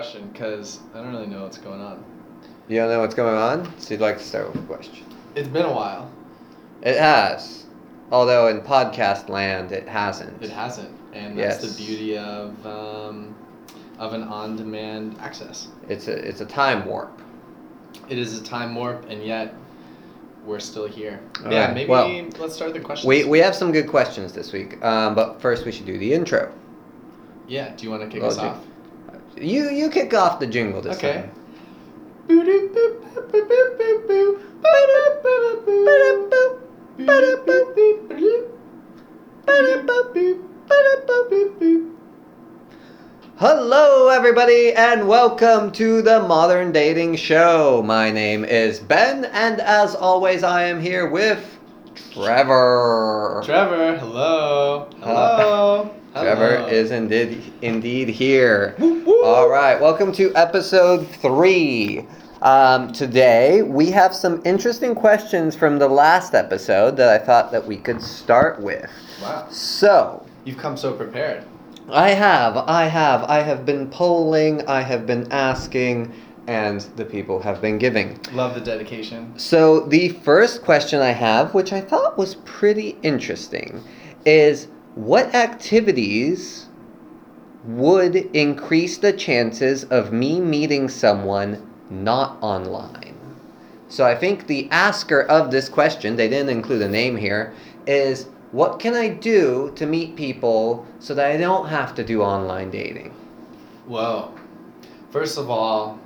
question because I don't really know what's going on. You don't know what's going on, so you'd like to start with a question. It's been a while. It has, although in podcast land it hasn't. It hasn't, and that's Yes. the beauty of um, of an on-demand access. It's a it's a time warp. It is a time warp, and yet we're still here. All yeah, right, maybe well, let's start the questions. We we have some good questions this week, um, but first we should do the intro. Yeah, do you want to kick Well, us off? You you kick off the jingle this Okay. time. Hello, everybody, and welcome to the Modern Dating Show. My name is Ben, and as always, I am here with Trevor. Trevor, hello. Hello. Trevor is indeed indeed here. Woo, woo. All right, welcome to episode three. Um, today we have some interesting questions from the last episode that I thought that we could start with. Wow. So, You've come so prepared. I have, I have, I have been polling, I have been asking, and the people have been giving. Love the dedication. So, the first question I have, which I thought was pretty interesting, is what activities would increase the chances of me meeting someone not online? So, I think the asker of this question, they didn't include a name here, is what can I do to meet people so that I don't have to do online dating? Well, First of all,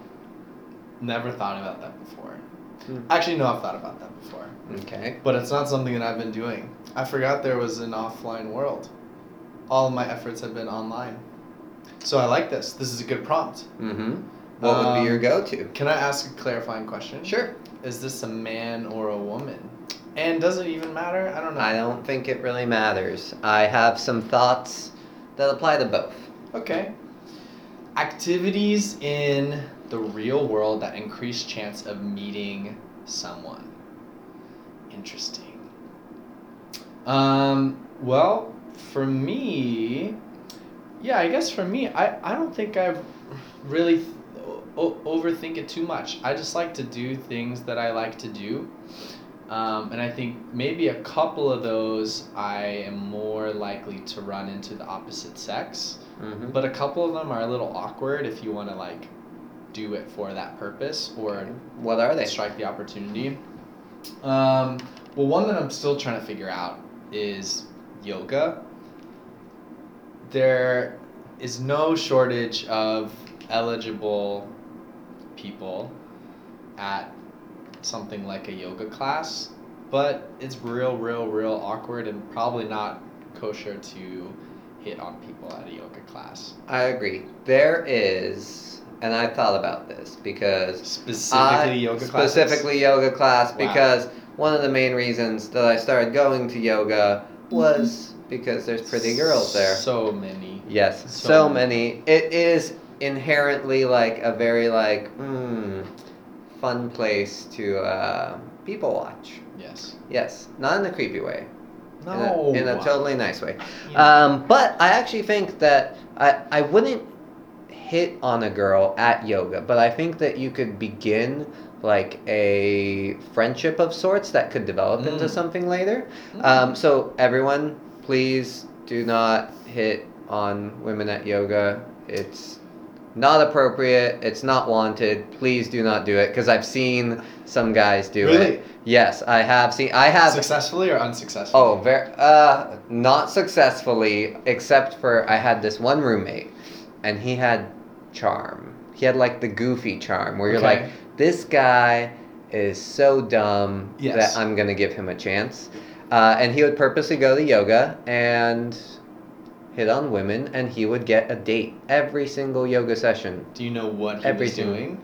never thought about that before. Hmm. Actually, no, I've thought about that before. Okay. But it's not something that I've been doing. I forgot there was an offline world. All of my efforts have been online. So I like this. This is a good prompt. Mm-hmm. What would be your Um, go-to? Can I ask a clarifying question? Sure. Is this a man or a woman? And does it even matter? I don't know. I don't think it really matters. I have some thoughts that apply to both. Okay. Activities in the real world that increased chance of meeting someone. Interesting. Um, well, for me, yeah, I guess for me, I, I don't think I've really th- o- overthink it too much. I just like to do things that I like to do. Um, and I think maybe a couple of those I am more likely to run into the opposite sex. Mm-hmm. But a couple of them are a little awkward if you want to like do it for that purpose or what are they? strike the opportunity. Um, well, one that I'm still trying to figure out is yoga. There is no shortage of eligible people at something like a yoga class, but it's real, real, real awkward and probably not kosher to hit on people at a yoga class. I agree. There is, and I thought about this because Specifically, I- yoga classes. specifically yoga class Wow. because one of the main reasons that I started going to yoga was because there's pretty girls there. So many. Yes, So so, many. It is inherently like a very like mm, fun place to uh, people watch. Yes. Yes, not in a creepy way. No. In a, in a totally nice way. Yeah. Um, but I actually think that I, I wouldn't hit on a girl at yoga, but I think that you could begin like a friendship of sorts that could develop into Mm. something later. Mm. Um, so everyone, please do not hit on women at yoga. It's not appropriate. It's not wanted. Please do not do it because I've seen some guys do Really? it. Yes, I have seen. I have. Successfully or unsuccessfully? Oh, very uh, not successfully, except for I had this one roommate, and he had charm. He had like the goofy charm, where you're Okay. like, this guy is so dumb Yes. that I'm gonna give him a chance. Uh, and he would purposely go to yoga and hit on women, and he would get a date every single yoga session. Do you know what he Everything. was doing?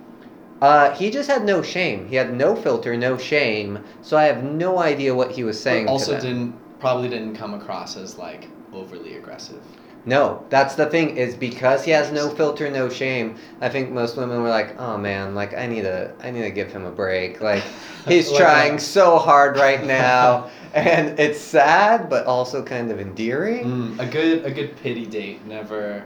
Uh, he just had no shame. He had no filter, no shame. So I have no idea what he was saying. But also to them. didn't probably didn't come across as like overly aggressive. No, that's the thing is because he has no filter, no shame. I think most women were like, "Oh man, like I need to, I need to give him a break. Like he's Like trying a- so hard right now, and it's sad, but also kind of endearing." Mm, a good a good pity date never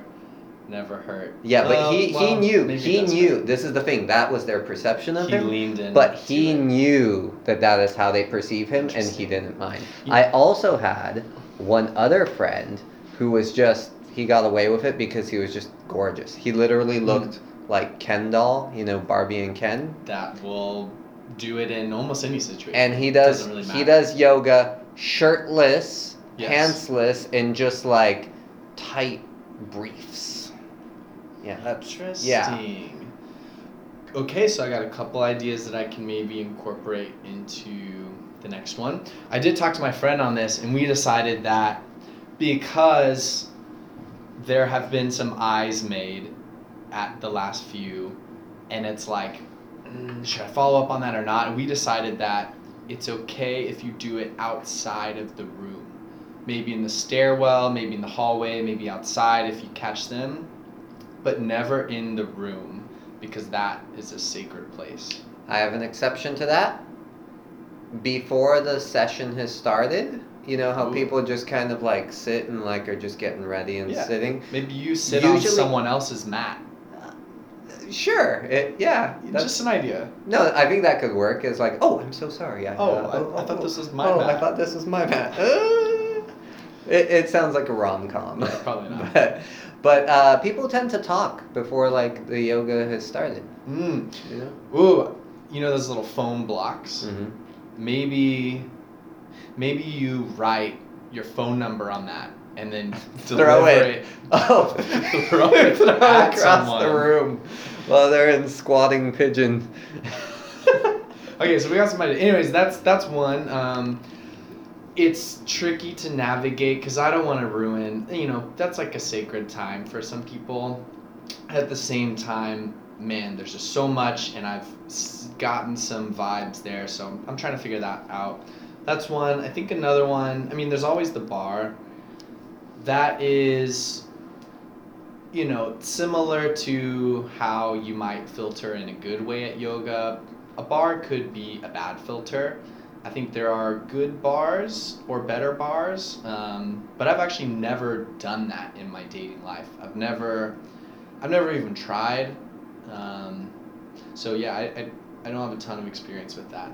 never hurt. Yeah, but Well, he he well, knew. He knew. This is the thing. That was their perception of He him. leaned in. But he it. knew that that is how they perceive him, and he didn't mind. You- I also had one other friend who was just he got away with it because he was just gorgeous. He literally Hmm. looked like Ken doll, you know, Barbie and Ken. that will do it in almost any situation. And he does really he does yoga shirtless, Yes. pantsless, in just like tight briefs. Yeah, that's Interesting. yeah. Okay, so I got a couple ideas that I can maybe incorporate into the next one. I did talk to my friend on this, and we decided that because there have been some eyes made at the last few, and it's like, mm, should I follow up on that or not? And we decided that it's okay if you do it outside of the room. Maybe in the stairwell, maybe in the hallway, maybe outside if you catch them, but never in the room because that is a sacred place. I have an exception to that. Before the session has started, you know how people just kind of like sit and like are just getting ready and Yeah. sitting. Maybe you sit on someone else's mat. Sure, it yeah. That's, Just an idea. no, I think that could work. It's like, oh, I'm so sorry. I, Oh, uh, I- I thought this was my oh, mat." I thought this was my mat. Uh, it, it sounds like a rom com. Yeah, probably not. but but uh, people tend to talk before like the yoga has started. Mm. You know. Ooh, you know those little foam blocks? Mm-hmm. Maybe, maybe you write your phone number on that and then Throw deliver it. Oh, Throw it Throw it across the room while they're in squatting pigeon. Okay, so we got some ideas. Anyways, that's that's one. Um, it's tricky to navigate because I don't want to ruin. You know, that's like a sacred time for some people. At the same time, man, there's just so much, and I've gotten some vibes there, so I'm, I'm trying to figure that out. That's one. I think another one. I mean, there's always the bar. That is, you know, similar to how you might filter in a good way at yoga. A bar could be a bad filter. I think there are good bars or better bars, um, but I've actually never done that in my dating life. I've never, I've never even tried. Um, so yeah, I, I, I don't have a ton of experience with that.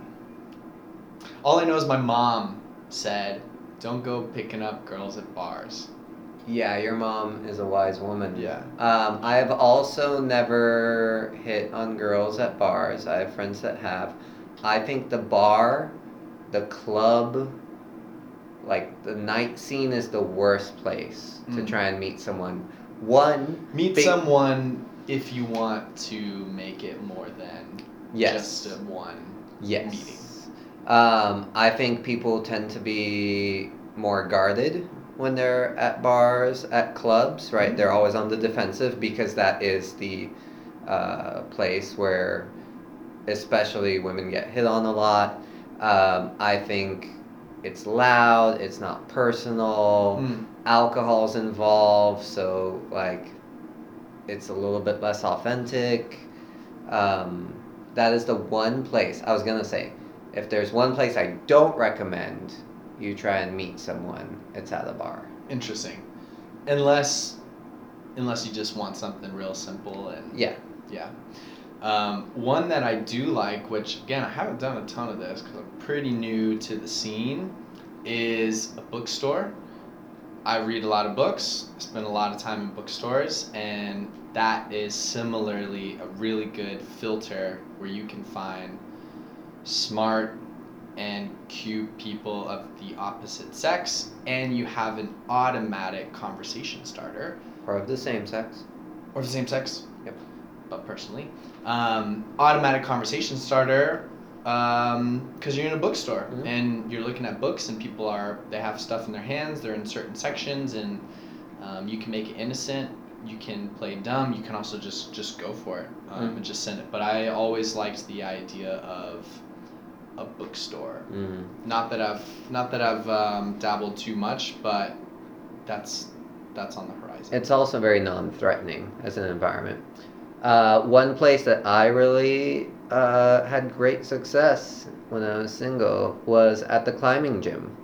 All I know is my mom said, "Don't go picking up girls at bars." Yeah, your mom is a wise woman. Yeah. Um, I've also never hit on girls at bars. I have friends that have. I think the bar, the club, like the night scene is the worst place to Mm. try and meet someone. One, Meet someone if you want to make it more than yes. just a one Yes. meeting. Um, I think people tend to be more guarded when they're at bars, at clubs, right? Mhm. They're always on the defensive because that is the uh, place where, especially women get hit on a lot. Um, I think it's loud, it's not personal, Mm. alcohol's involved, so like it's a little bit less authentic. Um, that is the one place I was gonna say. If there's one place I don't recommend you try and meet someone, it's at a bar. Interesting. Unless, unless you just want something real simple and Yeah. yeah. Um, one that I do like, which again I haven't done a ton of this because I'm pretty new to the scene, is a bookstore. I read a lot of books. I spend a lot of time in bookstores, and that is similarly a really good filter where you can find smart and cute people of the opposite sex, and you have an automatic conversation starter Or of the same sex. or the same sex. Yep. But personally, um, automatic conversation starter because you're in a bookstore Mhm. and you're looking at books and people are they have stuff in their hands. They're in certain sections and um, you can make it innocent. You can play dumb. You can also just just go for it um, Mhm. and just send it. But I always liked the idea of a bookstore. Mm. Not that I've not that I've um, dabbled too much, but that's that's on the horizon. It's also very non-threatening as an environment. Uh, one place that I really uh, had great success when I was single was at the climbing gym.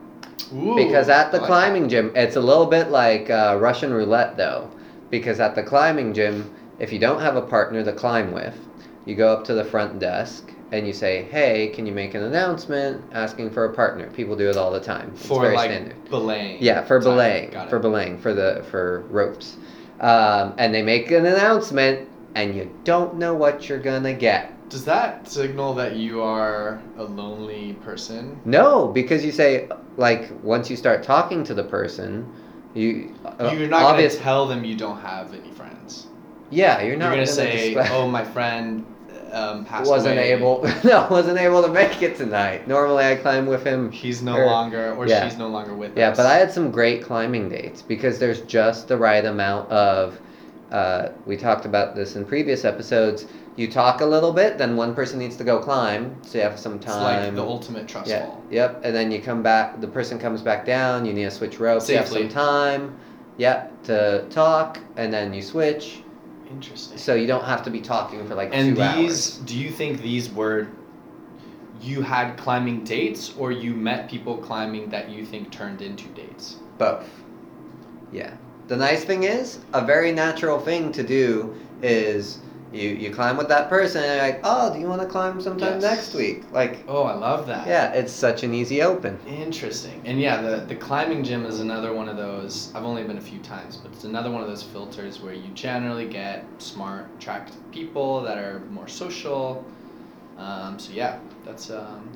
Ooh, because at the like climbing gym, it's a little bit like uh, Russian roulette, though, because at the climbing gym, if you don't have a partner to climb with, you go up to the front desk and you say, "Hey, can you make an announcement asking for a partner?" People do it all the time. It's For very like standard. belaying. Yeah, for time. belaying, Got it. for belaying, for the for ropes, um, and they make an announcement, and you don't know what you're gonna get. Does that signal that you are a lonely person? No, because you say like once you start talking to the person, you uh, You're not obvious- gonna tell them you don't have any friends. Yeah, you're not. You're, not gonna, say, "Oh, my friend um, passed wasn't away. able. No, wasn't able to make it tonight. Normally, I climb with him. He's no Or- longer, or yeah. she's no longer with Yeah, us." Yeah, but I had some great climbing dates because there's just the right amount of. Uh, we talked about this in previous episodes. You talk a little bit, then one person needs to go climb, so you have some It's time. like the ultimate trust yeah, fall. yep, and then you come back. The person comes back down. You need to switch ropes. You have Safely. some time. Yeah, to talk, and then you switch. Interesting. So you don't have to be talking for like and two these, hours. do you think these were you had climbing dates, or you met people climbing that you think turned into dates? Both. Yeah. The nice thing is, a very natural thing to do is you you climb with that person and you're like, oh, do you want to climb sometime Yes. next week? Like, Oh, I love that. yeah, it's such an easy open. Interesting. And yeah, the, the climbing gym is another one of those. I've only been a few times, but it's another one of those filters where you generally get smart, attractive people that are more social. Um, so yeah, that's um,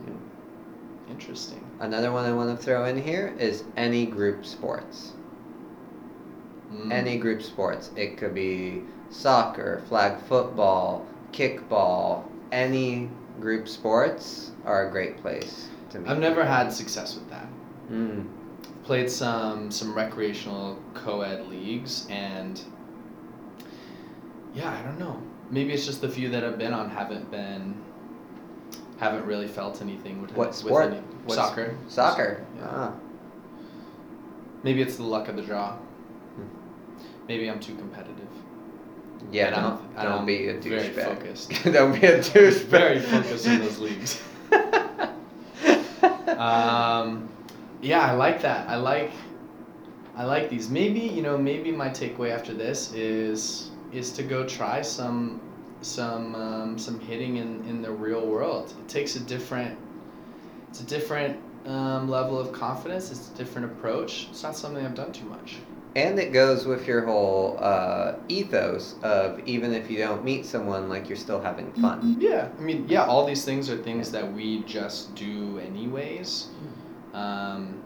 interesting. Another one I want to throw in here is any group sports. Mm. Any group sports. It could be soccer, flag football, kickball. Any group sports are a great place to meet. I've never had success with that. Mm. Played some some recreational co-ed leagues and yeah, I don't know. Maybe it's just the few that I've been on haven't been haven't really felt anything with What with sport? any- What's- soccer. Soccer. Yeah. Ah. Maybe it's the luck of the draw. Hmm. Maybe I'm too competitive. Yeah, I'm- don't, and don't be a very douchebag. focused. don't be a douchebag. Very focused in those leagues. Um, yeah, I like that. I like I like these. Maybe you know, maybe my takeaway after this is is to go try some some um, some hitting in, in the real world. It takes a different it's a different um, level of confidence. It's a different approach. It's not something I've done too much. And it goes with your whole uh, ethos of even if you don't meet someone, like you're still having fun. Yeah, I mean, yeah, all these things are things that we just do anyways. Um,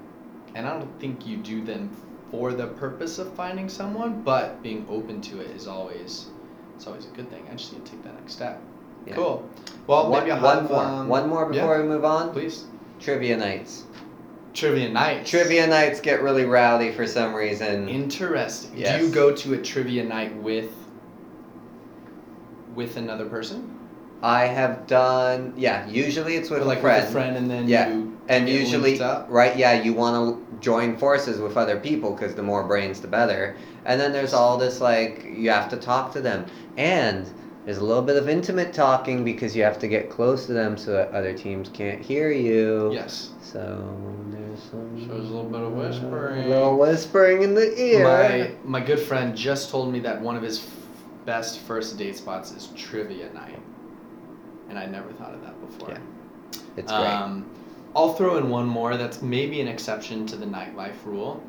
and I don't think you do them for the purpose of finding someone, but being open to it is always it's always a good thing. I just need to take that next step. Yeah. Cool. Well, one, maybe I'll one have, more. um, one more before yeah, we move on. please. Trivia nights. Trivia night. Trivia nights get really rowdy for some reason. Interesting. Yes. Do you go to a trivia night with with another person? I have done. Yeah, usually it's with Or like a friend. with a friend, and then Yeah, you and get usually, up? right? Yeah, you want to join forces with other people because the more brains, the better. And then there's all this like you have to talk to them, and there's a little bit of intimate talking because you have to get close to them so that other teams can't hear you. Yes. So there's some. So there's a little bit of whispering. A little whispering in the ear. My my good friend just told me that one of his f- best first date spots is trivia night, and I never thought of that before. Yeah, It's great. Um, I'll throw in one more that's maybe an exception to the nightlife rule,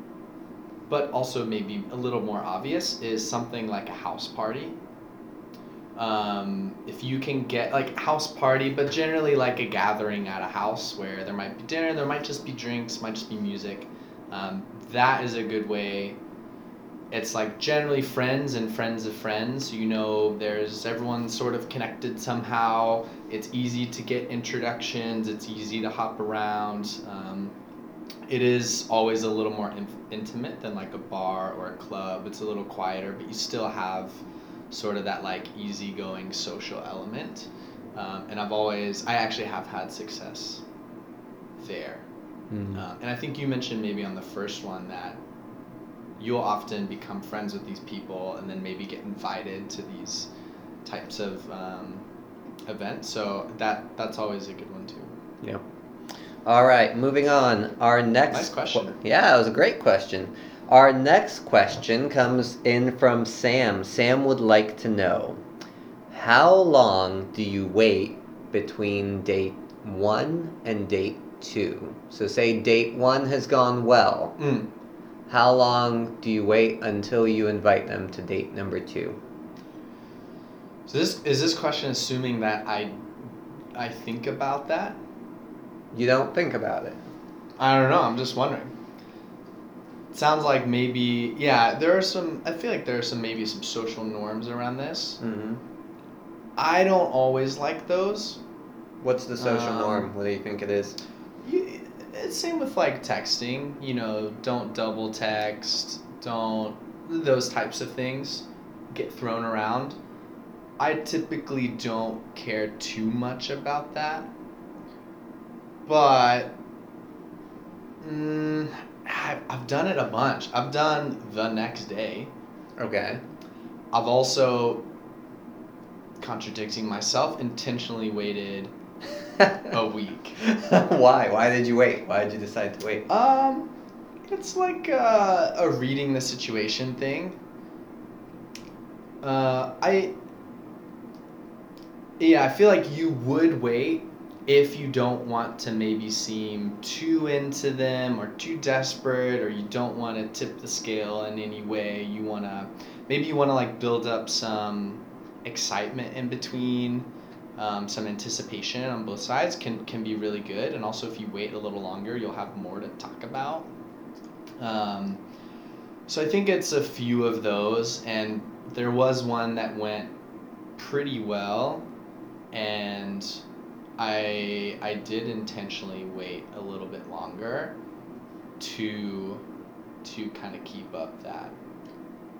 but also maybe a little more obvious is something like a house party. Um, if you can get like house party, but generally like a gathering at a house where there might be dinner, there might just be drinks, might just be music. Um, that is a good way. It's like generally friends and friends of friends. You know, there's everyone sort of connected somehow. It's easy to get introductions. It's easy to hop around. Um, it is always a little more in- intimate than like a bar or a club. It's a little quieter, but you still have sort of that like easygoing social element. Um, and I've always, I actually have had success there. Mm. Um, and I think you mentioned maybe on the first one that you'll often become friends with these people and then maybe get invited to these types of um, events. So that that's always a good one too. Yeah. All right, moving on. Our next Nice question. que- yeah, it was a great question. Our next question comes in from Sam. Sam would like to know How long do you wait between date one and date two? So, say date one has gone well. Mm. How long do you wait until you invite them to date number two? So this is this question assuming that I I think about that? You don't think about it. I don't know. I'm just wondering. Sounds like maybe yeah. There are some. I feel like there are some maybe some social norms around this. Mm-hmm. I don't always like those. What's the social Um, norm? What do you think it is? You, it's same with like texting. You know, don't double text. Don't those types of things get thrown around. I typically don't care too much about that. But mm, I've, I've done it a bunch. I've done the next day. Okay. I've also contradicting myself intentionally waited a week. Why? Why did you wait? Why did you decide to wait? Um, it's like uh, a reading the situation thing. Uh, I. Yeah, I feel like you would wait if you don't want to maybe seem too into them or too desperate, or you don't want to tip the scale in any way. You want to, maybe you want to like build up some excitement in between. Um, some anticipation on both sides can, can be really good, and also if you wait a little longer, you'll have more to talk about. Um, so I think it's a few of those, and there was one that went pretty well, and I I did intentionally wait a little bit longer to to kind of keep up that.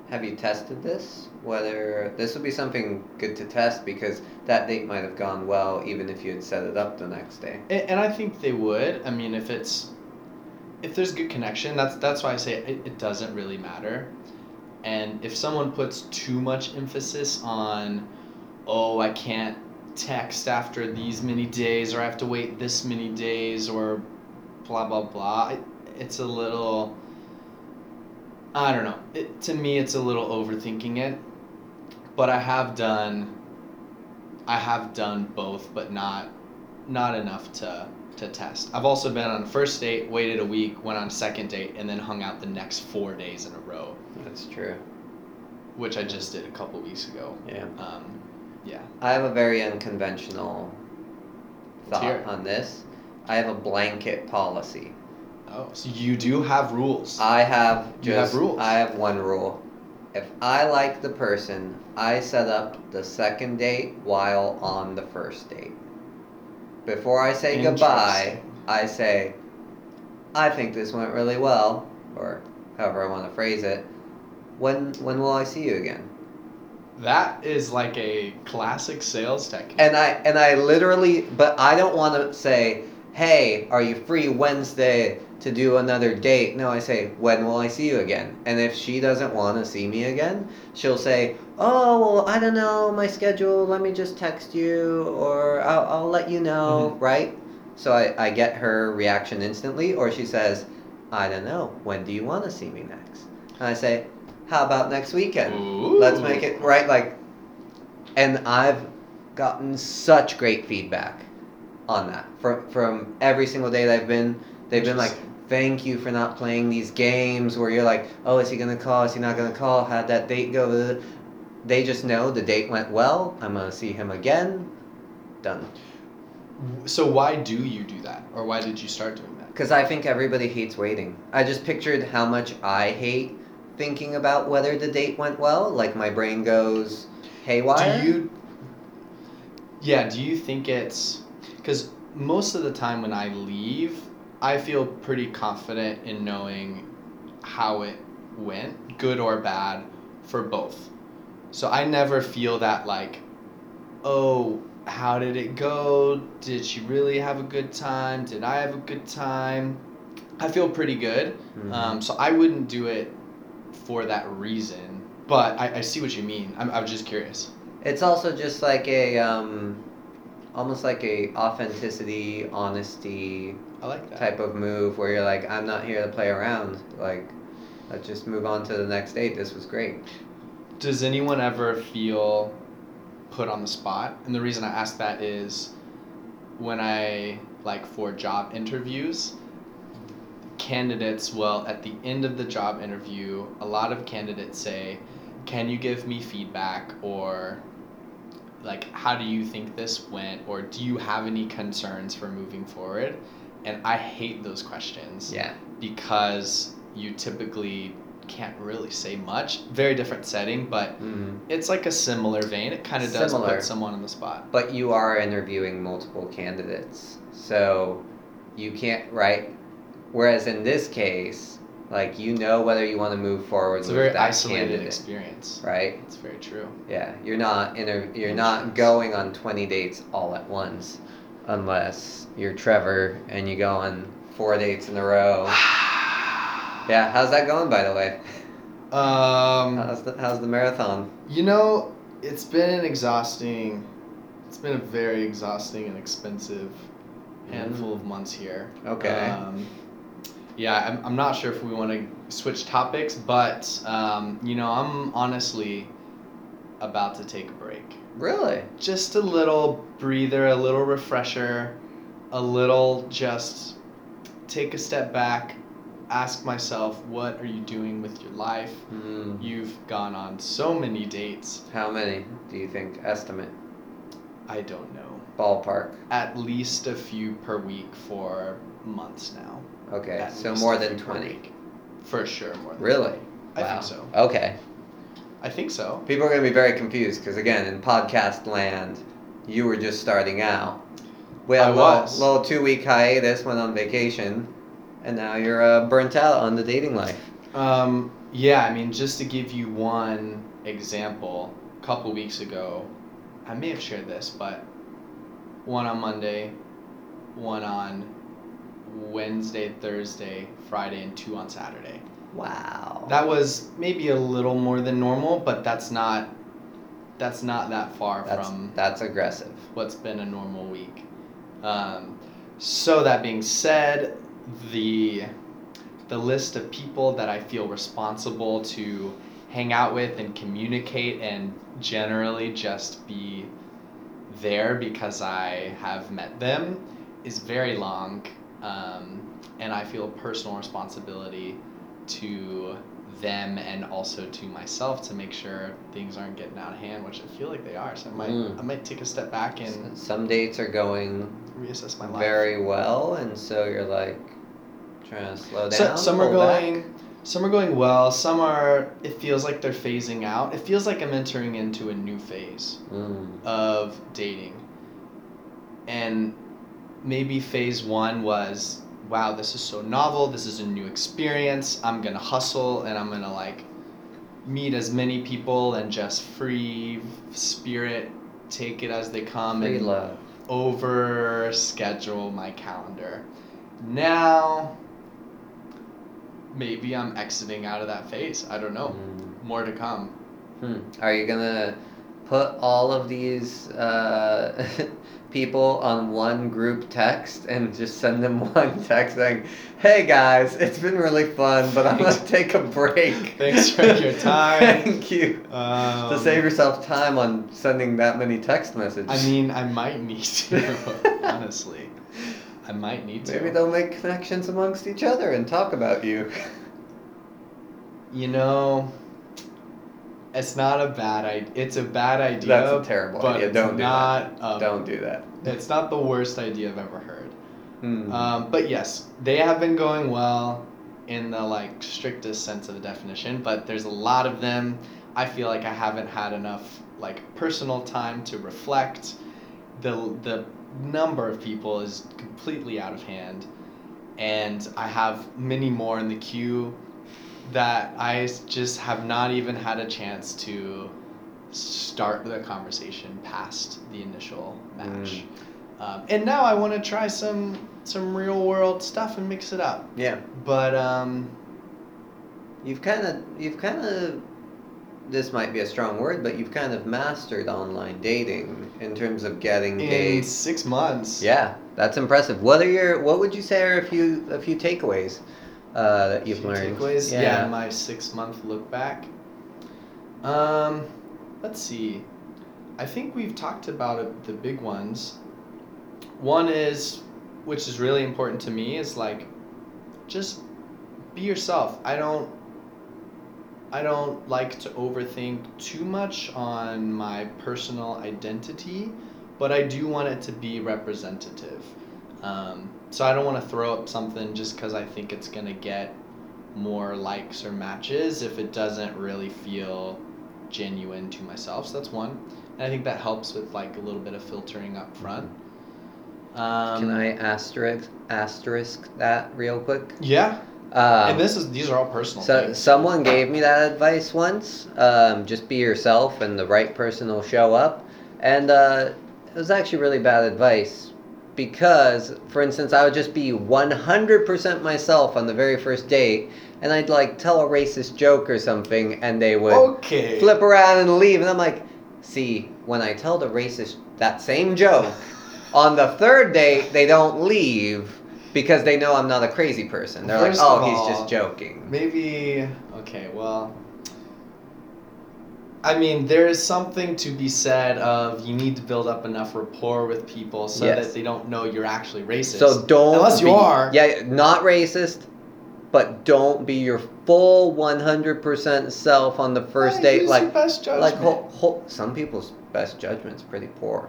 Have you tested this? Whether this would be something good to test because that date might have gone well even if you had set it up the next day. And, and I think they would. I mean, if it's if there's good connection, that's that's why I say it, it doesn't really matter. And if someone puts too much emphasis on, oh, I can't text after these many days, or I have to wait this many days, or blah blah blah, it's a little. I don't know. It, to me, it's a little overthinking it. But I have done. I have done both, but not, not enough to to test. I've also been on a first date, waited a week, went on second date, and then hung out the next four days in a row, That's true. which I just did a couple weeks ago. Yeah. Um, yeah. I have a very unconventional Let's thought it. on this. I have a blanket policy. Oh, so you do have rules. I have just, You have rules. I have one rule. If I like the person, I set up the second date while on the first date. Before I say goodbye, I say, I think this went really well, or however I want to phrase it. When when will I see you again? That is like a classic sales technique. And I and I literally, but I don't want to say, "Hey, are you free Wednesday to do another date?" No, I say, "When will I see you again?" And if she doesn't want to see me again, she'll say, "Oh, well, I don't know my schedule. Let me just text you, or I'll, I'll let you know." Mhm. Right? So I, I get her reaction instantly, or she says, "I don't know. When do you want to see me next?" And I say, "How about next weekend?" Let's make it right. Like, and I've gotten such great feedback on that from from every single day that I've been. They've been like, "Thank you for not playing these games where you're like, oh, is he gonna call? Is he not gonna call? How'd that date go?" They just know the date went well. I'm gonna see him again. Done. So why do you do that, or why did you start doing that? Because I think everybody hates waiting. I just pictured how much I hate thinking about whether the date went well. Like my brain goes haywire. Do you? Yeah. Do you think it's because most of the time when I leave, I feel pretty confident in knowing how it went, good or bad, for both. So I never feel that like, oh, how did it go? Did she really have a good time? Did I have a good time? I feel pretty good. Mhm. Um, so I wouldn't do it for that reason. But I, I see what you mean. I'm, I was just curious. It's also just like a um, almost like a authenticity, honesty I like that. type of move where you're like, I'm not here to play around. Like, let's just move on to the next date. This was great. Does anyone ever feel put on the spot? And the reason I ask that is when I like for job interviews, candidates will at the end of the job interview, a lot of candidates say, "Can you give me feedback?" or like, "How do you think this went?" or "Do you have any concerns for moving forward?" And I hate those questions Yeah. because you typically can't really say much. Very different setting, but Mm. it's like a similar vein. It kind of does put someone on the spot. But you are interviewing multiple candidates, so you can't right. Whereas in this case, like you know whether you want to move forward It's a very that isolated candidate, experience. right? It's very true. Yeah, you're not inter- You're not going on twenty dates all at once, unless you're Trevor and you go on four dates in a row. Yeah, how's that going, by the way? Um, How's the How's the marathon? you know, it's been an exhausting. It's been a very exhausting and expensive handful of months here. Okay. Um, yeah, I'm, I'm not sure if we want to switch topics, but um, you know, I'm honestly about to take a break. Really? just a little breather, a little refresher, a little just take a step back, ask myself, what are you doing with your life? Mm. You've gone on so many dates. How many do you think? Estimate. I don't know. Ballpark. At least a few per week for months now. Okay, At so least more than few per 20. week. For sure, more than Really? I Wow. think so. Okay. I think so. People are going to be very confused because, again, in podcast land, you were just starting out. We had I a little, was. little two week hiatus, went on vacation, and now you're uh, burnt out on the dating life. Um, yeah, I mean, just to give you one example, a couple weeks ago, I may have shared this, but one on Monday, one on Wednesday, Thursday, Friday, and two on Saturday. Wow. That was maybe a little more than normal, but that's not that's not that far that's, from that's aggressive. what's been a normal week. Um, so that being said, the the list of people that I feel responsible to hang out with and communicate and generally just be there because I have met them is very long, um, and I feel personal responsibility to them and also to myself to make sure things aren't getting out of hand, which I feel like they are. So I might Mm. I might take a step back and Some dates are going reassess my life. very well, and so you're like trying to slow down. So, some are pull back. going some are going well, some are it feels like they're phasing out. It feels like I'm entering into a new phase Mm. of dating. And maybe phase 1 was wow, this is so novel, this is a new experience. I'm going to hustle and I'm going to like meet as many people and just free spirit take it as they come Free and love. over schedule my calendar. Now, maybe I'm exiting out of that phase. I don't know. Mm. More to come. Hmm. Are you gonna put all of these uh, people on one group text and just send them one text saying, "Hey guys, it's been really fun, but I'm gonna take a break. Thanks for your time." Thank you." Um, to save yourself time on sending that many text messages. I mean, I might need to. honestly, I might need to. maybe they'll make connections amongst each other and talk about you. You know, it's not a bad idea. It's a bad idea. That's a terrible but idea. Don't do not. that. a- Don't do that. It's not the worst idea I've ever heard. Hmm. Um, but yes, they have been going well in the like strictest sense of the definition. But there's a lot of them. I feel like I haven't had enough like personal time to reflect. The the number of people is completely out of hand, and I have many more in the queue that I just have not even had a chance to start the conversation past the initial match. Um, and now I want to try some some real world stuff and mix it up. yeah. But um, You've kind of, you've kind of, this might be a strong word, but you've kind of mastered online dating in terms of getting in dates. six months, Yeah, that's impressive. What are your, what would you say are a few, a few takeaways uh, that you've learned. Takeaways. Yeah. my six month look back. Um, let's see. I think we've talked about it, the big ones. One is, which is really important to me, is like, just be yourself. I don't. I don't like to overthink too much on my personal identity, but I do want it to be representative. Um, so I don't want to throw up something just because I think it's gonna get more likes or matches if it doesn't really feel genuine to myself. So that's one, and I think that helps with like a little bit of filtering up front. Um, Can I asterisk asterisk that real quick? Yeah, Um, and this is these are all personal. So things. someone gave me that advice once. Um, just be yourself, and the right person will show up. And uh, it was actually really bad advice because, for instance, I would just be one hundred percent myself on the very first date, and I'd like tell a racist joke or something, and they would okay. flip around and leave. And I'm like, see, when I tell the racist that same joke on the third date, they don't leave. Because they know I'm not a crazy person. They're First like, oh, of he's just joking. Maybe okay, well I mean, there is something to be said of you need to build up enough rapport with people so Yes. that they don't know you're actually racist. So don't Unless you be- are. Yeah, not racist, but don't be your full 100% self on the first Yeah, date. Like, your best judgment. like ho- ho- some people's best judgment's pretty poor.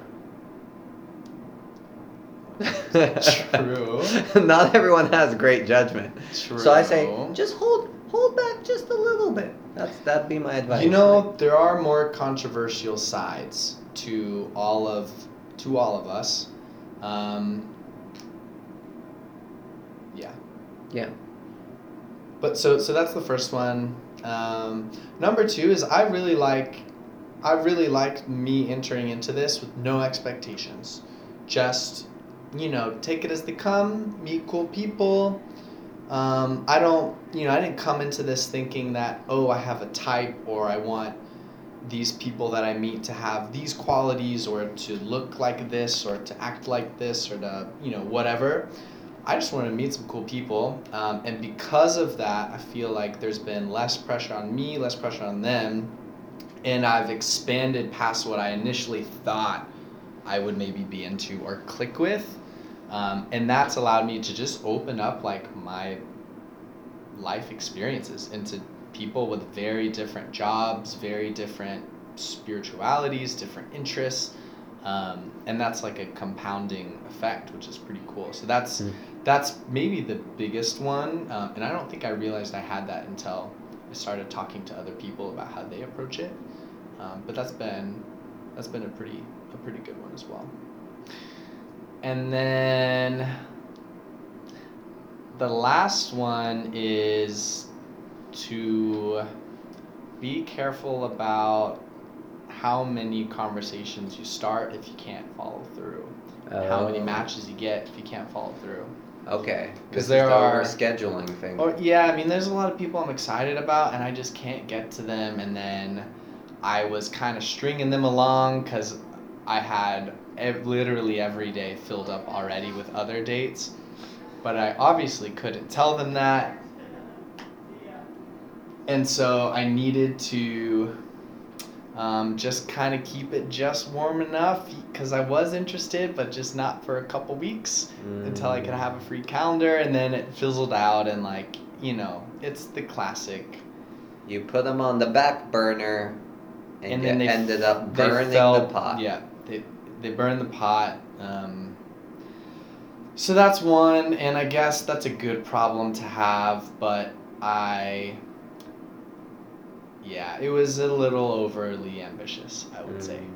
True. not everyone has great judgment. True. So I say, just hold hold back just a little bit. That's that'd be my advice. You know, there are more controversial sides to all of to all of us. Um, yeah. Yeah. But so so that's the first one. Um, number two is I really like I really like me entering into this with no expectations. Just you know, take it as they come, meet cool people. Um, I don't, you know, I didn't come into this thinking that, oh, I have a type or I want these people that I meet to have these qualities or to look like this or to act like this or to, you know, whatever. I just wanted to meet some cool people. Um, and because of that, I feel like there's been less pressure on me, less pressure on them. And I've expanded past what I initially thought I would maybe be into or click with. Um, and that's allowed me to just open up like my life experiences into people with very different jobs, very different spiritualities, different interests. Um, and that's like a compounding effect, which is pretty cool. So that's Mm. that's maybe the biggest one, um, and I don't think I realized I had that until I started talking to other people about how they approach it. Um, but that's been that's been a pretty a pretty good one as well. And then the last one is to be careful about how many conversations you start if you can't follow through. How many Oh. matches you get if you can't follow through. Okay. Because there the are- scheduling thing. Oh yeah, I mean, there's a lot of people I'm excited about, and I just can't get to them. And then I was kind of stringing them along because I had ev- literally every day filled up already with other dates, but I obviously couldn't tell them that. And so I needed to um, just kind of keep it just warm enough because I was interested, but just not for a couple weeks until I could have a free calendar, and then it fizzled out, and like you know, it's the classic. You put them on the back burner, and, And then they ended up burning felt- the pot. Yeah, they they burned the pot. Um, so that's one, and I guess that's a good problem to have, but I. Yeah, it was a little overly ambitious, I would say. Mm.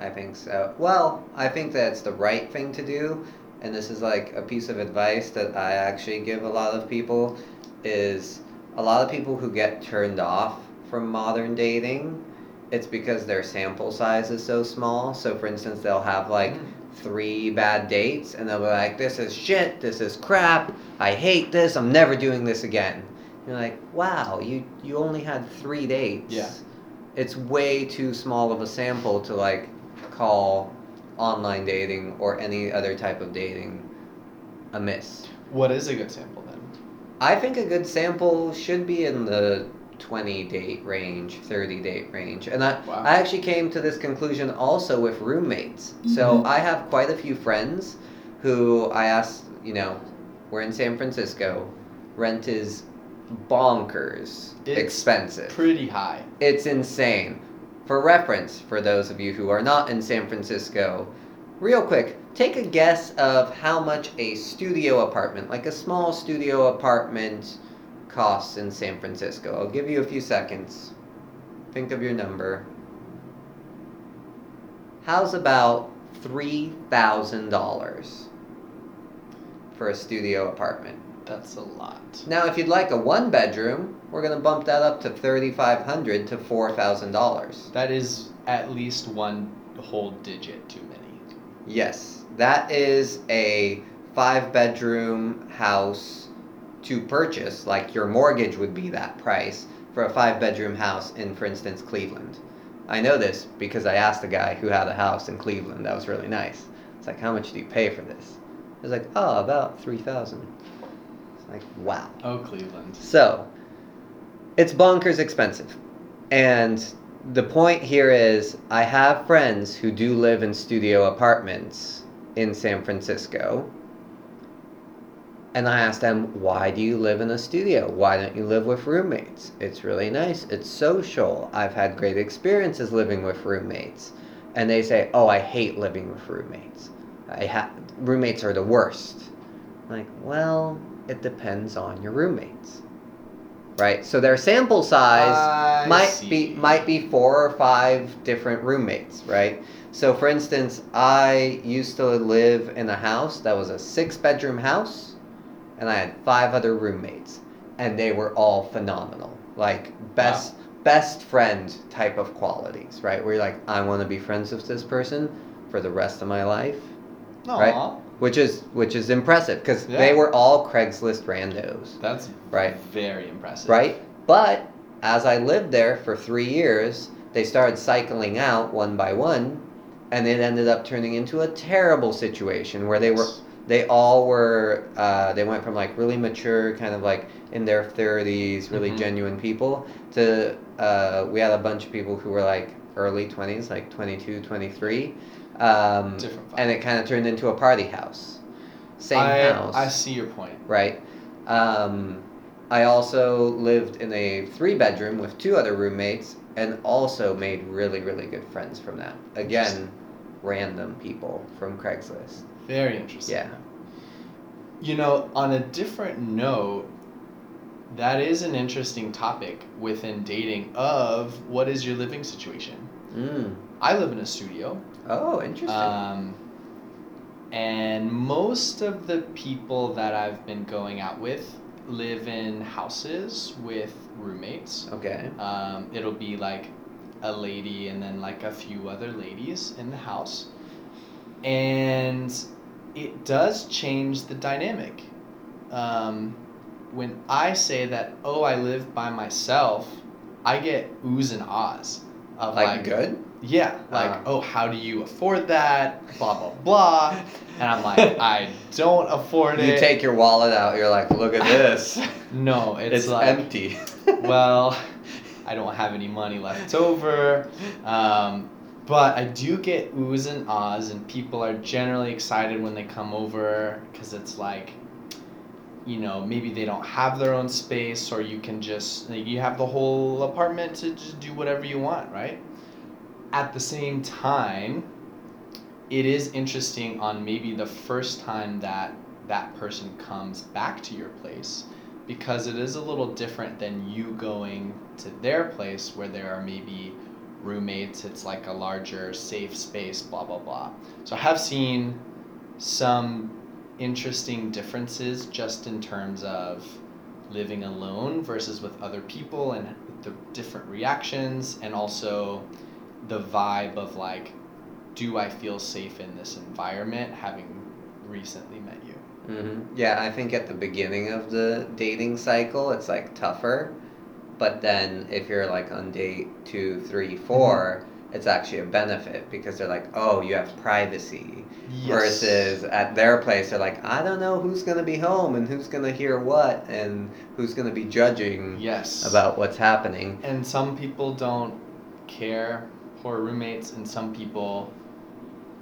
I think so. Well, I think that's the right thing to do, and this is like a piece of advice that I actually give a lot of people is a lot of people who get turned off from modern dating, it's because their sample size is so small. So for instance, they'll have like Mm. three bad dates and they'll be like, This is shit, this is crap, I hate this, I'm never doing this again. You're like, wow, you you only had three dates. Yeah. It's way too small of a sample to like call online dating or any other type of dating a miss. What is a good sample then? I think a good sample should be in the 20 date range, 30 date range. And I, Wow. I actually came to this conclusion also with roommates. So Mhm. I have quite a few friends who I asked, you know, we're in San Francisco. Rent is bonkers It's expensive. Pretty high. It's insane. For reference, for those of you who are not in San Francisco, real quick, take a guess of how much a studio apartment, like a small studio apartment, costs in San Francisco. I'll give you a few seconds. Think of your number. How's about $3,000 for a studio apartment? That's a lot. Now, if you'd like a one bedroom, we're going to bump that up to 3,500 to $4,000. That is at least one whole digit too many. Yes, that is a five bedroom house to purchase. Like your mortgage would be that price for a five bedroom house in, for instance, Cleveland. I know this because I asked a guy who had a house in Cleveland that was really nice. It's like, how much do you pay for this? Was like, oh, about 3000 It's like, wow. Oh, Cleveland. So, it's bonkers expensive. And the point here is I have friends who do live in studio apartments in San Francisco. And I asked them, why do you live in a studio? Why don't you live with roommates? It's really nice. It's social. I've had great experiences living with roommates. And they say, oh, I hate living with roommates. I ha- roommates are the worst. I'm like, well, it depends on your roommates. Right? So their sample size I might see. be might be four or five different roommates, right? So for instance, I used to live in a house that was a six bedroom house and I had five other roommates and they were all phenomenal. Like best best friend type of qualities, right? Where you're like, I want to be friends with this person for the rest of my life, Aw, right? which is which is impressive because Yeah. they were all Craigslist randos, That's right? very impressive. right? But as I lived there for three years, they started cycling out one by one, and it ended up turning into a terrible situation where they were they all were uh, they went from like really mature, kind of like in their thirties, really Mhm. genuine people, to uh, we had a bunch of people who were like early twenties, like 22, 23. Um, and it kind of turned into a party house. Same I, house I see your point. right? Um, I also lived in a three bedroom with two other roommates and also made really, really good friends from that. Again, random people from Craigslist. Very interesting. Yeah. You know, on a different note, that is an interesting topic within dating of what is your living situation. Mm. I live in a studio. Oh, interesting. Um, and most of the people that I've been going out with live in houses with roommates. okay. Um, it'll be like a lady and then like a few other ladies in the house. And it does change the dynamic. Um, when I say that, oh, I live by myself, I get oohs and ahs. Of Like, like, good? yeah, like, Ah. oh, how do you afford that? Blah, blah, blah. And I'm like, I don't afford You it. You take your wallet out, you're like, look at this. no, it's, it's like, empty. well, I don't have any money left over. Um, but I do get oohs and ahs, and people are generally excited when they come over because it's like, you know, maybe they don't have their own space, or you can just, you have the whole apartment to just do whatever you want, right? At the same time, it is interesting on maybe the first time that that person comes back to your place because it is a little different than you going to their place where there are maybe roommates it's like a larger safe space blah blah blah. So i have seen some interesting differences just in terms of living alone versus with other people and the different reactions and also the vibe of like do i feel safe in this environment having recently met you? Hmm Yeah, I think at the beginning of the dating cycle, it's like tougher. But then if you're like on day two, three, four, it's actually a benefit because they're like, oh, you have privacy. Yes. Versus at their place, they're like, I don't know who's gonna be home and who's gonna hear what and who's gonna be judging Yes. about what's happening. And some people don't care, poor roommates, and some people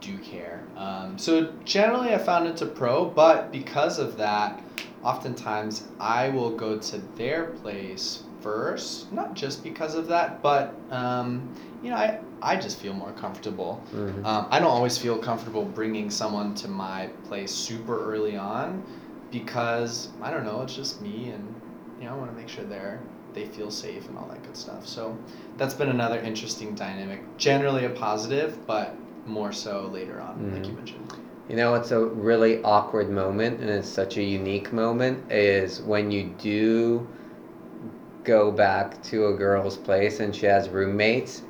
do care. Um, so generally, I found it to pro, but because of that, oftentimes I will go to their place first. Not just because of that, but um, you know, I I just feel more comfortable. Mhm. Um, I don't always feel comfortable bringing someone to my place super early on because I don't know, it's just me and you know, I want to make sure they're they feel safe and all that good stuff. So that's been another interesting dynamic. Generally a positive, but more so later on, like you mentioned. You know it's a really awkward moment and it's such a unique moment is when you do go back to a girl's place and she has roommates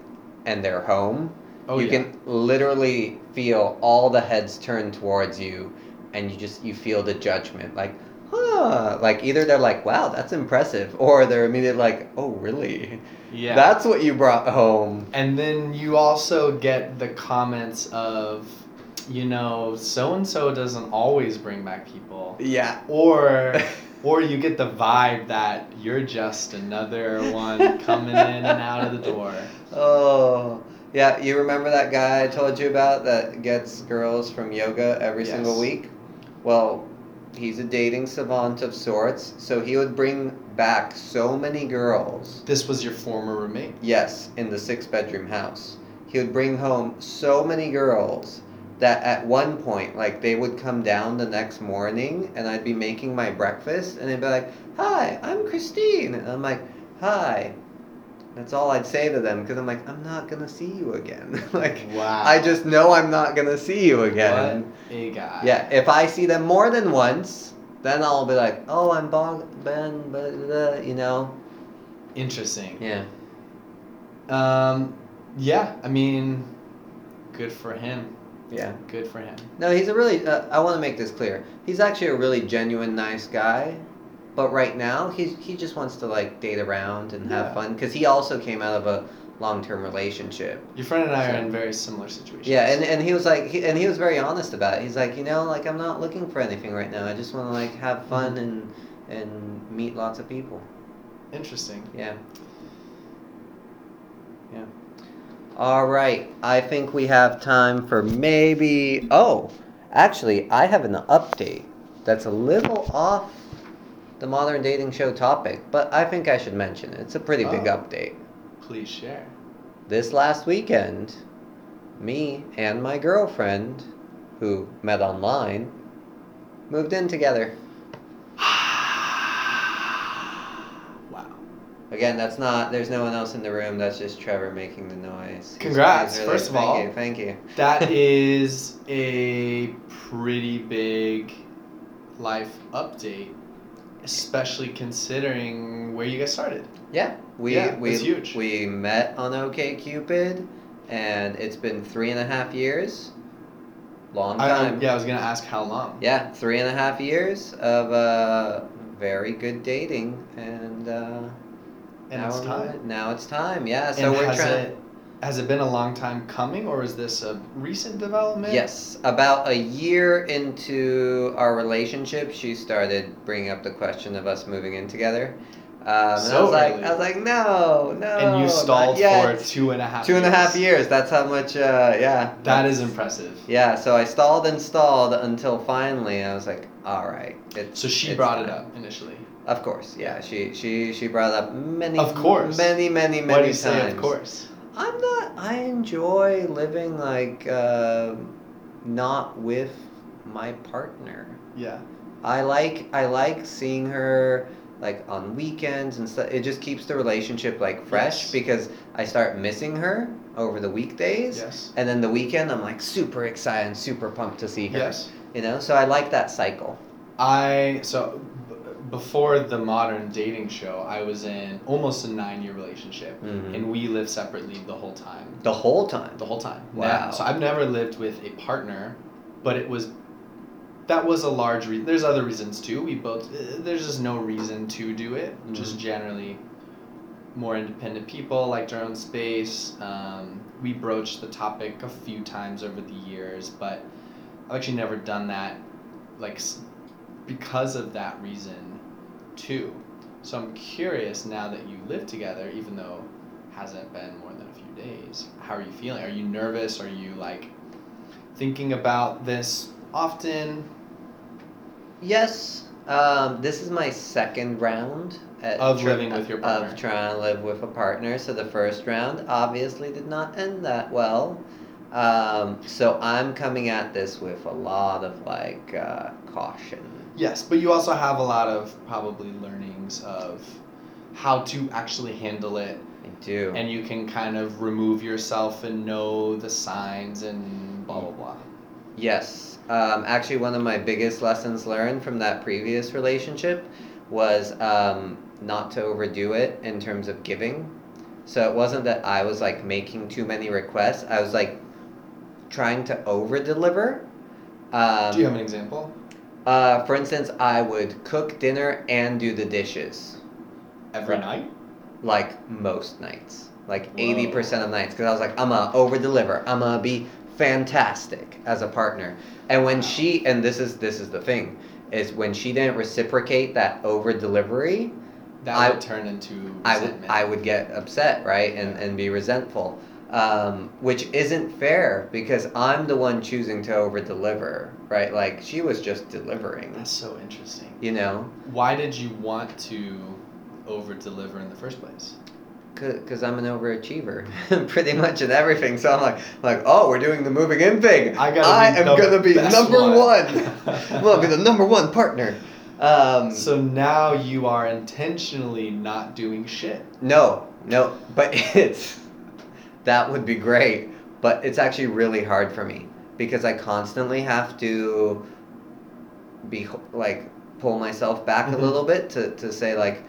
and they're home. Oh you yeah. can literally feel all the heads turn towards you and you just you feel the judgment like huh like either they're like wow that's impressive or they're immediately like oh really yeah. that's what you brought home And then you also get the comments of, you know, so and so doesn't always bring back people. yeah Or or you get the vibe that you're just another one coming in and out of the door. oh yeah you remember that guy i told you about that gets girls from yoga every Yes. single week well he's a dating savant of sorts so he would bring back so many girls This was your former roommate? Yes, in the six bedroom house. He would bring home so many girls that at one point, like, they would come down the next morning and I'd be making my breakfast and they'd be like, Hi, I'm Christine. And I'm like, Hi. That's all I'd say to them because I'm like, I'm not going to see you again. like, Wow. I just know I'm not going to see you again. What a guy. Yeah, if I see them more than once, then I'll be like, Oh, I'm Bog Ben, blah, blah, blah," you know? Interesting. Yeah. Um, yeah, I mean, good for him. Yeah. Good for him. No, he's a really. Uh, I want to make this clear. He's actually a really genuine, nice guy. But right now, he's he just wants to like date around and have Yeah. fun because he also came out of a long-term relationship. Your friend and I are in very similar situations. Yeah, and, and he was like, he, and he was very honest about it. He's like, you know, like I'm not looking for anything right now. I just want to like have fun and and meet lots of people. Interesting. Yeah. All right. I think we have time for maybe. Oh, actually, I have an update that's a little off the modern dating show topic, but I think I should mention it. It's a pretty big Oh. update. Please share. This last weekend, me and my girlfriend, who met online, moved in together. wow. Again, that's not. There's no one else in the room. That's just Trevor making the noise. He's- Congrats, he's first of thank all. you, thank you. That is a pretty big life update, especially considering where you guys started. Yeah, we Yeah, we it's huge. we met on OK Cupid, and it's been three and a half years. Long time. I, yeah, I was gonna ask how long. Yeah, three and a half years of uh, very good dating, and uh, And now it's time. Now it's time. Yeah, so and we're has trying. it has it been a long time coming, or is this a recent development? Yes, about a year into our relationship, she started bringing up the question of us moving in together. Um, and I So was like, early. I was like, no, no. And you stalled for two and a half. Two and a half years. years. That's how much. Uh, yeah. That's- impressive. Yeah. So I stalled and stalled until finally I was like, all right. It's, So she brought it up initially. Of course. Yeah. She she she brought up many. Of course. Many many many Why do you times. say of course? I'm not. I enjoy living like uh, not with my partner. Yeah. I like I like seeing her like on weekends and stuff. It just keeps the relationship like fresh Yes. because I start missing her over the weekdays. Yes. And then the weekend I'm like super excited and super pumped to see her. Yes. You know, so I like that cycle. I so before the modern dating show, I was in almost a nine year relationship, Mhm. and we lived separately the whole time. The whole time. The whole time. Wow. Now- so I've never lived with a partner, but it was that was a large reason. There's other reasons too. We both uh, there's just no reason to do it. Mhm. Just generally more independent people liked our own space. Um, we broached the topic a few times over the years, but I've actually never done that, like, because of that reason, too. So I'm curious now that you live together, even though it hasn't been more than a few days. How are you feeling? Are you nervous? Are you like thinking about this often? Yes. Um, this is my second round at Of living with your partner. Of trying to live with a partner. So the first round obviously did not end that well. Um, so I'm coming at this with a lot of like uh, caution. Yes, but you also have a lot of probably learnings of how to actually handle it, I do. and you can kind of remove yourself and know the signs and blah blah blah. Yes. Um, actually, one of my biggest lessons learned from that previous relationship was um, not to overdo it in terms of giving. So it wasn't that I was like making too many requests. I was like trying to over deliver. Um, Do you have an example? Uh, for instance, I would cook dinner and do the dishes, Every night? like most nights, like eighty percent of nights, because I was like, I'm gonna over deliver. I'm gonna be fantastic as a partner. And when she and this is this is the thing is when she didn't reciprocate that over delivery, That I- would turn into I would resentment. I would get upset, right, and Yeah. and be resentful, um, which isn't fair because I'm the one choosing to over deliver, right? Like she was just delivering, That's so interesting. you know, Why did you want to over deliver in the first place? because I'm an overachiever, pretty much in everything. So I'm like like oh we're doing the moving in thing. I gotta I am gonna be number one. one. I'm gonna be the number one partner. Um, So now you are intentionally not doing shit. No, no, but it's that would be great, but it's actually really hard for me because I constantly have to be like pull myself back Mhm. a little bit to to say like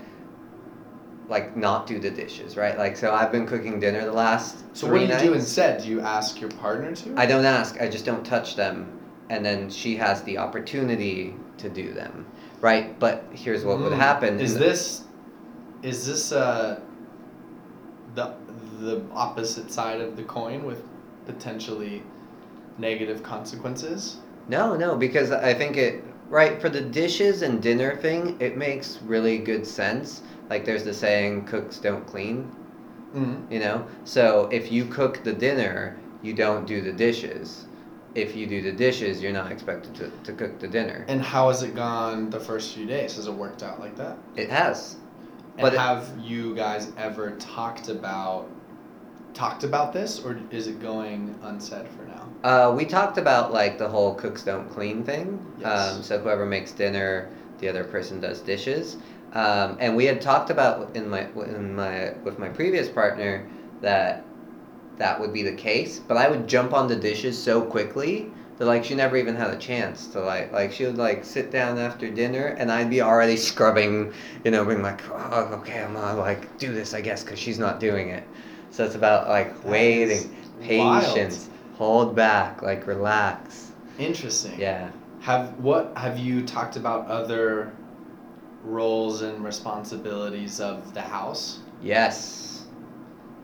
like not do the dishes, right? Like so I've been cooking dinner the last So what do you nights. do instead? Do you ask your partner to? I don't ask, I just don't touch them and then she has the opportunity to do them. Right? But here's what would Mm. happen. Is this is this uh the the opposite side of the coin with potentially negative consequences? No, no, because I think it right for the dishes and dinner thing, it makes really good sense. Like there's the saying, cooks don't clean, Mm-hmm. you know? So if you cook the dinner, you don't do the dishes. If you do the dishes, you're not expected to, to cook the dinner. And how has it gone the first few days? Has it worked out like that? It has. And But it- have you guys ever talked about talked about this, or is it going unsaid for now? Uh, we talked about like the whole cooks don't clean thing. Yes. Um, so whoever makes dinner, the other person does dishes. Um, and we had talked about in my in my with my previous partner that that would be the case. But I would jump on the dishes so quickly that like she never even had a chance to like like she would like sit down after dinner and I'd be already scrubbing, you know, being like, oh, okay, I'm gonna like do this, I guess, because she's not doing it. So it's about like waiting, wild. patience, hold back, like relax. Interesting. Yeah. Have what have you talked about other roles and responsibilities of the house? Yes.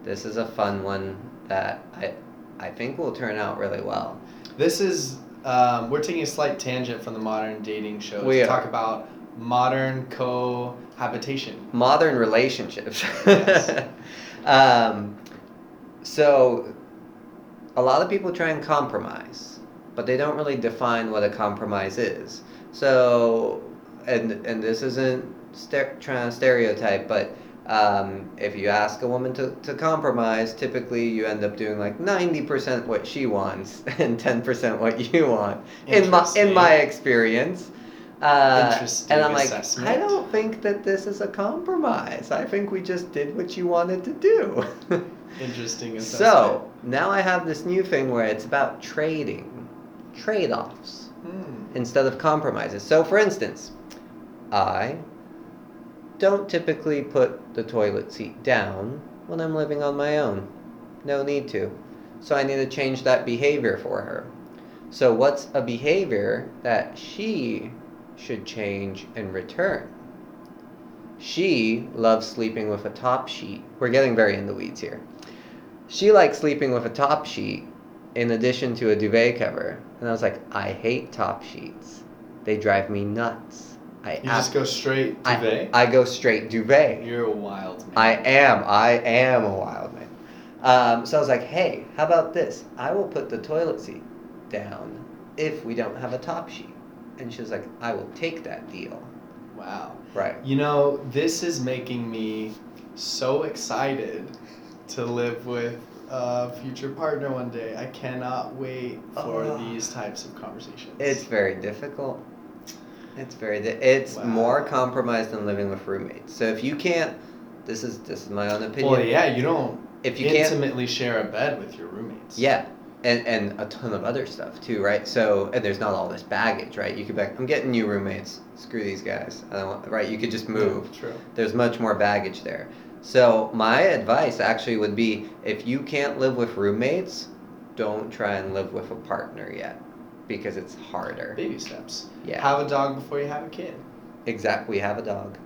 This is a fun one that I I think will turn out really well. This is um, we're taking a slight tangent from the modern dating show We to are. talk about modern cohabitation. Modern relationships. Yes. um, so a lot of people try and compromise, but they don't really define what a compromise is. So and and this isn't ster- trying to stereotype, but um, if you ask a woman to, to compromise, typically you end up doing like ninety percent what she wants and ten percent what you want. In my in my experience. Uh, Interesting and I'm like, assessment. I don't think that this is a compromise. I think we just did what you wanted to do. Interesting assessment. so now I have this new thing where it's about trading, trade offs Hmm. instead of compromises. So, for instance, I don't typically put the toilet seat down when I'm living on my own. No need to. So, I need to change that behavior for her. So, what's a behavior that she should change in return? She loves sleeping with a top sheet. We're getting very in the weeds here. she likes sleeping with a top sheet in addition to a duvet cover. And I was like, I hate top sheets. They drive me nuts. I You just go straight I, duvet. I go straight duvet. You're a wild man. I am. I am a wild man. Um, so I was like, hey, how about this? I will put the toilet seat down if we don't have a top sheet. And she was like, I will take that deal. Wow. Right. You know, this is making me so excited to live with a future partner one day. I cannot wait for Oh. these types of conversations. It's very difficult. It's very. Di- it's Wow. more compromised than living with roommates. So if you can't, this is this is my own opinion. well, yeah, you don't If you can't, intimately share a bed with your roommates. yeah, and and a ton of other stuff too, right? So and there's not all this baggage, right? You could be like, I'm getting new roommates. Screw these guys. I don't want. Right? You could just move. Yeah, true. There's much more baggage there. So my advice actually would be if you can't live with roommates, don't try and live with a partner yet because it's harder. Baby steps. Yeah. Have a dog before you have a kid. Exact. We have a dog.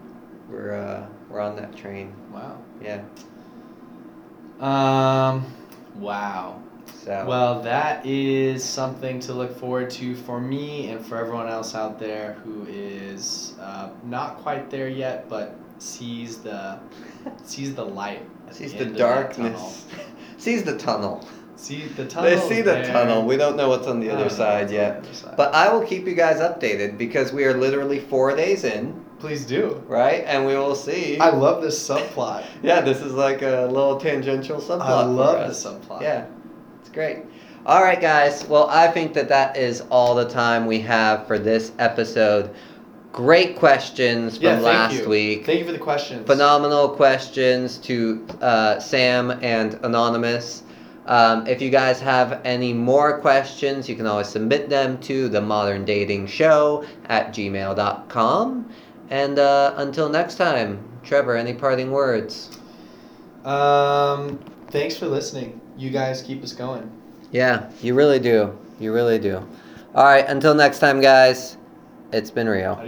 We're uh we're on that train. Wow. Yeah. Um. Wow. So Well, that is something to look forward to for me and for everyone else out there who is uh, not quite there yet, but sees the sees the light. Sees the, the end of that tunnel. darkness. sees the tunnel. See the tunnel. They see the tunnel. We don't know what's on the other side yet. But I will keep you guys updated because we are literally four days in, please do. right? And we will see. I love this subplot. yeah, this is like a little tangential subplot. I love the subplot. Yeah, it's great. All right, guys. Well, I think that that is all the time we have for this episode. Great questions from Yeah, last you. week. Thank you for the questions. Phenomenal questions to uh, Sam and Anonymous. Um, if you guys have any more questions, you can always submit them to the modern dating show at gmail.com. And uh, until next time, Trevor, any parting words? Um, thanks for listening. You guys keep us going. Yeah, you really do. You really do. All right, until next time, guys, it's been real.